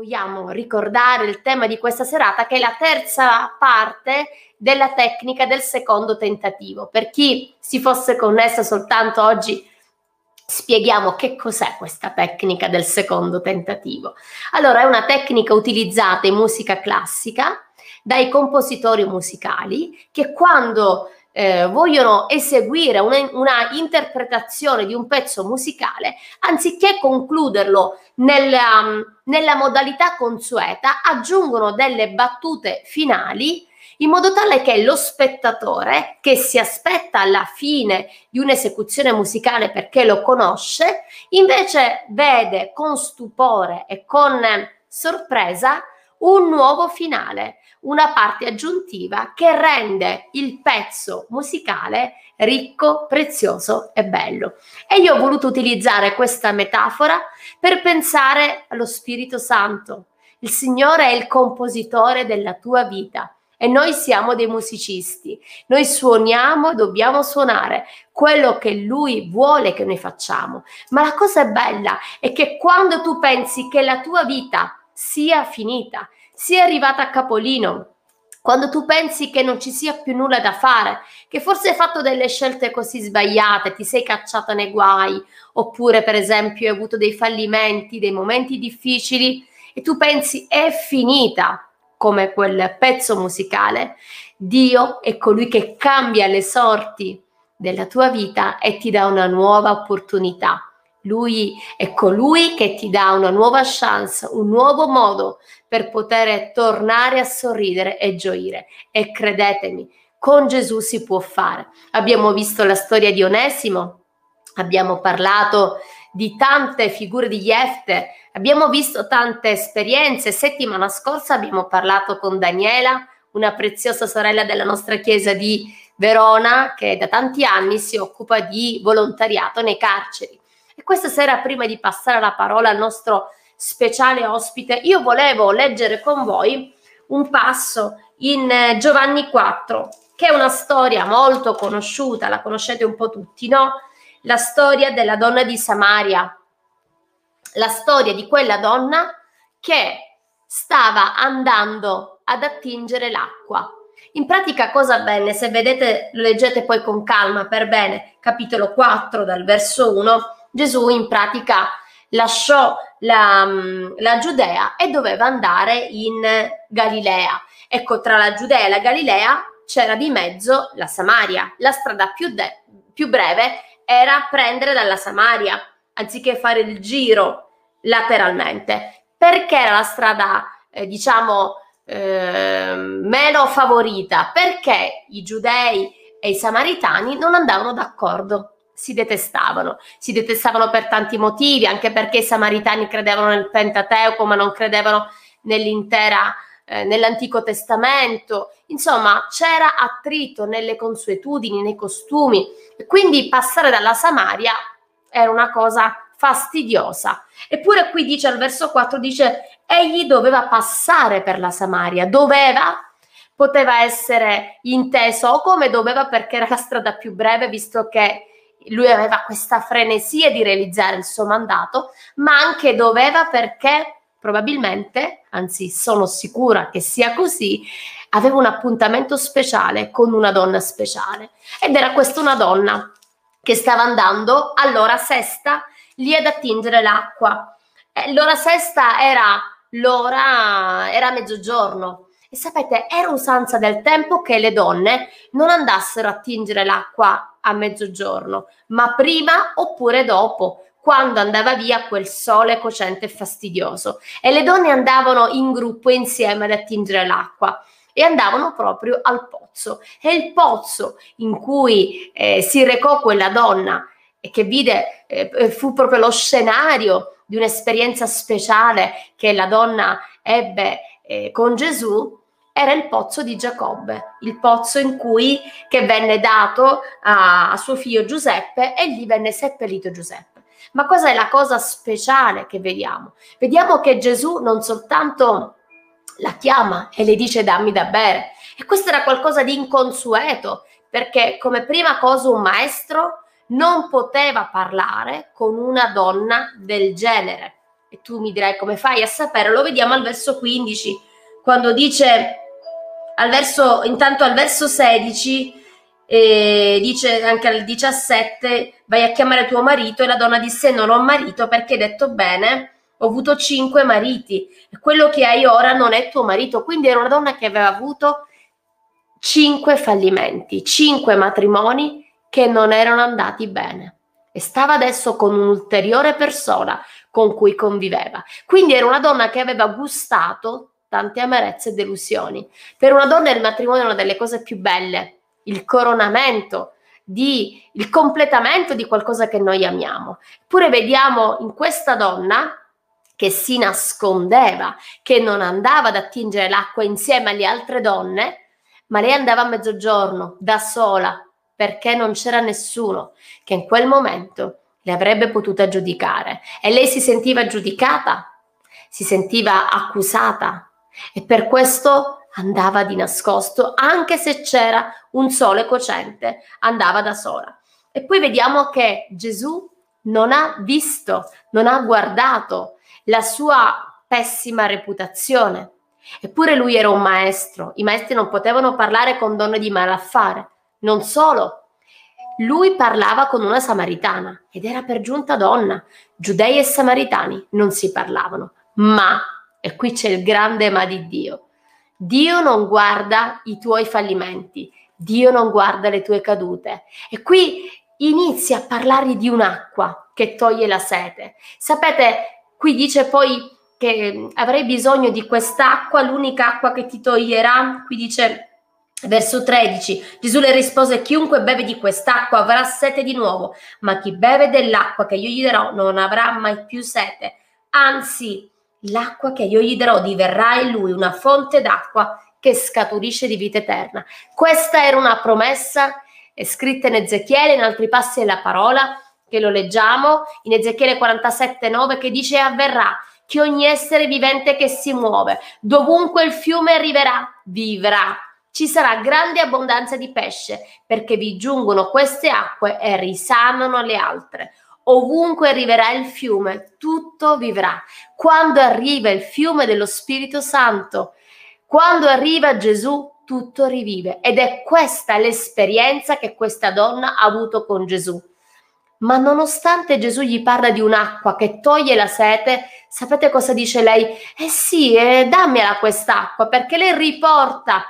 vogliamo ricordare il tema di questa serata che è la terza parte della tecnica del secondo tentativo. Per chi si fosse connessa soltanto oggi spieghiamo che cos'è questa tecnica del secondo tentativo. Allora, è una tecnica utilizzata in musica classica dai compositori musicali che quando eh, vogliono eseguire una, una, interpretazione di un pezzo musicale, anziché concluderlo nella, nella modalità consueta, aggiungono delle battute finali in modo tale che lo spettatore che si aspetta alla fine di un'esecuzione musicale perché lo conosce, invece vede con stupore e con sorpresa un nuovo finale, una parte aggiuntiva che rende il pezzo musicale ricco, prezioso e bello. E io ho voluto utilizzare questa metafora per pensare allo Spirito Santo. Il Signore è il compositore della tua vita e noi siamo dei musicisti. Noi suoniamo, dobbiamo suonare quello che lui vuole che noi facciamo. Ma la cosa bella è che quando tu pensi che la tua vita sia finita, sia arrivata a capolino, quando tu pensi che non ci sia più nulla da fare, che forse hai fatto delle scelte così sbagliate, ti sei cacciata nei guai, oppure per esempio hai avuto dei fallimenti, dei momenti difficili e tu pensi è finita, come quel pezzo musicale, Dio è colui che cambia le sorti della tua vita e ti dà una nuova opportunità. Lui è colui che ti dà una nuova chance, un nuovo modo per poter tornare a sorridere e gioire. E credetemi, con Gesù si può fare. Abbiamo visto la storia di Onesimo, abbiamo parlato di tante figure di Jefte, abbiamo visto tante esperienze. Settimana scorsa abbiamo parlato con Daniela, una preziosa sorella della nostra chiesa di Verona, che da tanti anni si occupa di volontariato nei carceri. Questa sera, prima di passare la parola al nostro speciale ospite, io volevo leggere con voi un passo in eh, Giovanni 4, che è una storia molto conosciuta, la conoscete un po' tutti, no? la storia della donna di Samaria, la storia di quella donna che stava andando ad attingere l'acqua. In pratica cosa avvenne? Se vedete, lo leggete poi con calma per bene, capitolo 4 dal verso 1, Gesù in pratica lasciò la, la Giudea e doveva andare in Galilea. Ecco, tra la Giudea e la Galilea c'era di mezzo la Samaria. La strada più, de- più breve era prendere dalla Samaria, anziché fare il giro lateralmente, perché era la strada, eh, diciamo, eh, meno favorita, perché i giudei e i samaritani non andavano d'accordo, si detestavano, si detestavano per tanti motivi, anche perché i samaritani credevano nel Pentateuco, ma non credevano nell'intera eh, nell'Antico Testamento, insomma c'era attrito nelle consuetudini, nei costumi, quindi passare dalla Samaria era una cosa fastidiosa. Eppure qui dice al verso 4, dice, egli doveva passare per la Samaria, doveva, poteva essere inteso o come doveva perché era la strada più breve, visto che lui aveva questa frenesia di realizzare il suo mandato, ma anche doveva perché probabilmente, anzi sono sicura che sia così, aveva un appuntamento speciale con una donna speciale. Ed era questa una donna che stava andando all'ora sesta lì ad attingere l'acqua. E l'ora sesta era l'ora, era mezzogiorno. E sapete, era usanza del tempo che le donne non andassero a attingere l'acqua a mezzogiorno, ma prima oppure dopo, quando andava via quel sole cocente e fastidioso e le donne andavano in gruppo insieme ad attingere l'acqua e andavano proprio al pozzo. E il pozzo in cui eh, si recò quella donna e che vide, eh, fu proprio lo scenario di un'esperienza speciale che la donna ebbe eh, con Gesù, era il pozzo di Giacobbe, il pozzo in cui che venne dato a, a suo figlio Giuseppe e lì venne seppellito Giuseppe. Ma cosa è la cosa speciale che vediamo? Vediamo che Gesù non soltanto la chiama e le dice dammi da bere, e questo era qualcosa di inconsueto, perché come prima cosa un maestro non poteva parlare con una donna del genere. e tu mi dirai come fai a sapere, lo vediamo al verso 15, quando dice al verso, intanto al verso 16 e dice anche al 17 vai a chiamare tuo marito e la donna disse non ho marito perché hai detto bene ho avuto cinque mariti. E quello che hai ora non è tuo marito quindi era una donna che aveva avuto cinque fallimenti cinque matrimoni che non erano andati bene. E stava adesso con un'ulteriore persona con cui conviveva. Quindi era una donna che aveva gustato tante amarezze e delusioni. Per una donna il matrimonio è una delle cose più belle il coronamento, di, il completamento di qualcosa che noi amiamo. Eppure vediamo in questa donna che si nascondeva, che non andava ad attingere l'acqua insieme alle altre donne, ma lei andava a mezzogiorno da sola perché non c'era nessuno che in quel momento le avrebbe potuta giudicare. E lei si sentiva giudicata, si sentiva accusata e per questo andava di nascosto, anche se c'era un sole cocente, andava da sola. E poi vediamo che Gesù non ha visto, non ha guardato la sua pessima reputazione. Eppure lui era un maestro, i maestri non potevano parlare con donne di malaffare. Non solo, lui parlava con una samaritana ed era per giunta donna. Giudei e samaritani non si parlavano, ma, e qui c'è il grande ma di Dio, Dio non guarda i tuoi fallimenti, Dio non guarda le tue cadute. E qui inizia a parlare di un'acqua che toglie la sete. Sapete, qui dice poi che avrai bisogno di quest'acqua, l'unica acqua che ti toglierà, qui dice Verso 13, Gesù le rispose, chiunque beve di quest'acqua avrà sete di nuovo, ma chi beve dell'acqua che io gli darò non avrà mai più sete, anzi l'acqua che io gli darò diverrà in lui una fonte d'acqua che scaturisce di vita eterna. Questa era una promessa è scritta in Ezechiele, in altri passi della parola, che lo leggiamo, in Ezechiele 47,9 che dice avverrà che ogni essere vivente che si muove, dovunque il fiume arriverà, vivrà. Ci sarà grande abbondanza di pesce, perché vi giungono queste acque e risanano le altre ovunque arriverà il fiume, tutto vivrà. Quando arriva il fiume dello Spirito Santo, quando arriva Gesù, tutto rivive. Ed è questa l'esperienza che questa donna ha avuto con Gesù. Ma nonostante Gesù gli parla di un'acqua che toglie la sete, sapete cosa dice lei? Eh sì, eh, dammela quest'acqua, perché lei riporta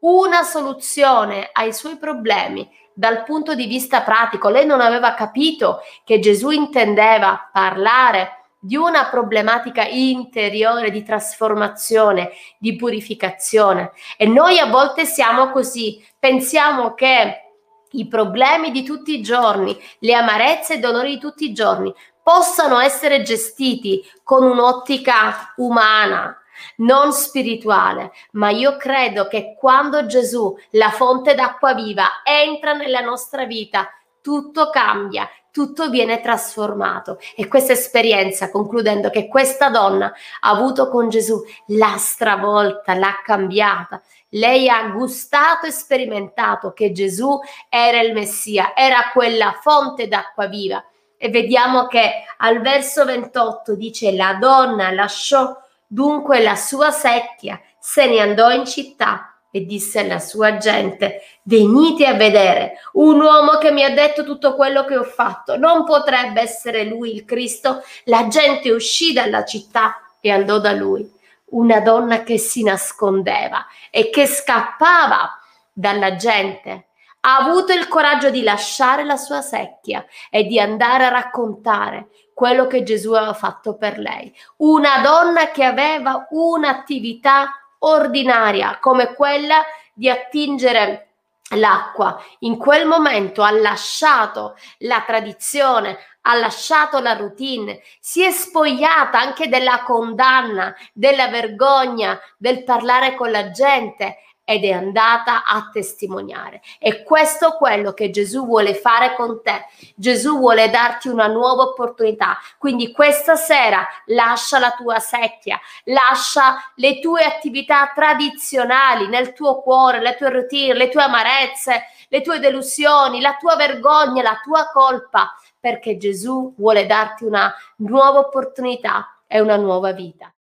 una soluzione ai suoi problemi dal punto di vista pratico. Lei non aveva capito che Gesù intendeva parlare di una problematica interiore di trasformazione, di purificazione. E noi a volte siamo così, pensiamo che i problemi di tutti i giorni, le amarezze e i dolori di tutti i giorni possano essere gestiti con un'ottica umana, non spirituale, ma io credo che quando Gesù, la fonte d'acqua viva, entra nella nostra vita, tutto cambia, tutto viene trasformato. E questa esperienza, concludendo che questa donna ha avuto con Gesù, l'ha stravolta, l'ha cambiata. Lei ha gustato e sperimentato che Gesù era il Messia, era quella fonte d'acqua viva. E vediamo che al verso 28 dice la donna lasciò Dunque la sua secchia se ne andò in città e disse alla sua gente, venite a vedere un uomo che mi ha detto tutto quello che ho fatto. Non potrebbe essere lui il Cristo? La gente uscì dalla città e andò da lui. Una donna che si nascondeva e che scappava dalla gente ha avuto il coraggio di lasciare la sua secchia e di andare a raccontare quello che Gesù aveva fatto per lei. Una donna che aveva un'attività ordinaria come quella di attingere l'acqua. In quel momento ha lasciato la tradizione, ha lasciato la routine, si è spogliata anche della condanna, della vergogna, del parlare con la gente ed è andata a testimoniare. E questo è quello che Gesù vuole fare con te. Gesù vuole darti una nuova opportunità. Quindi questa sera lascia la tua secchia, lascia le tue attività tradizionali nel tuo cuore, le tue routine, le tue amarezze, le tue delusioni, la tua vergogna, la tua colpa, perché Gesù vuole darti una nuova opportunità è una nuova vita.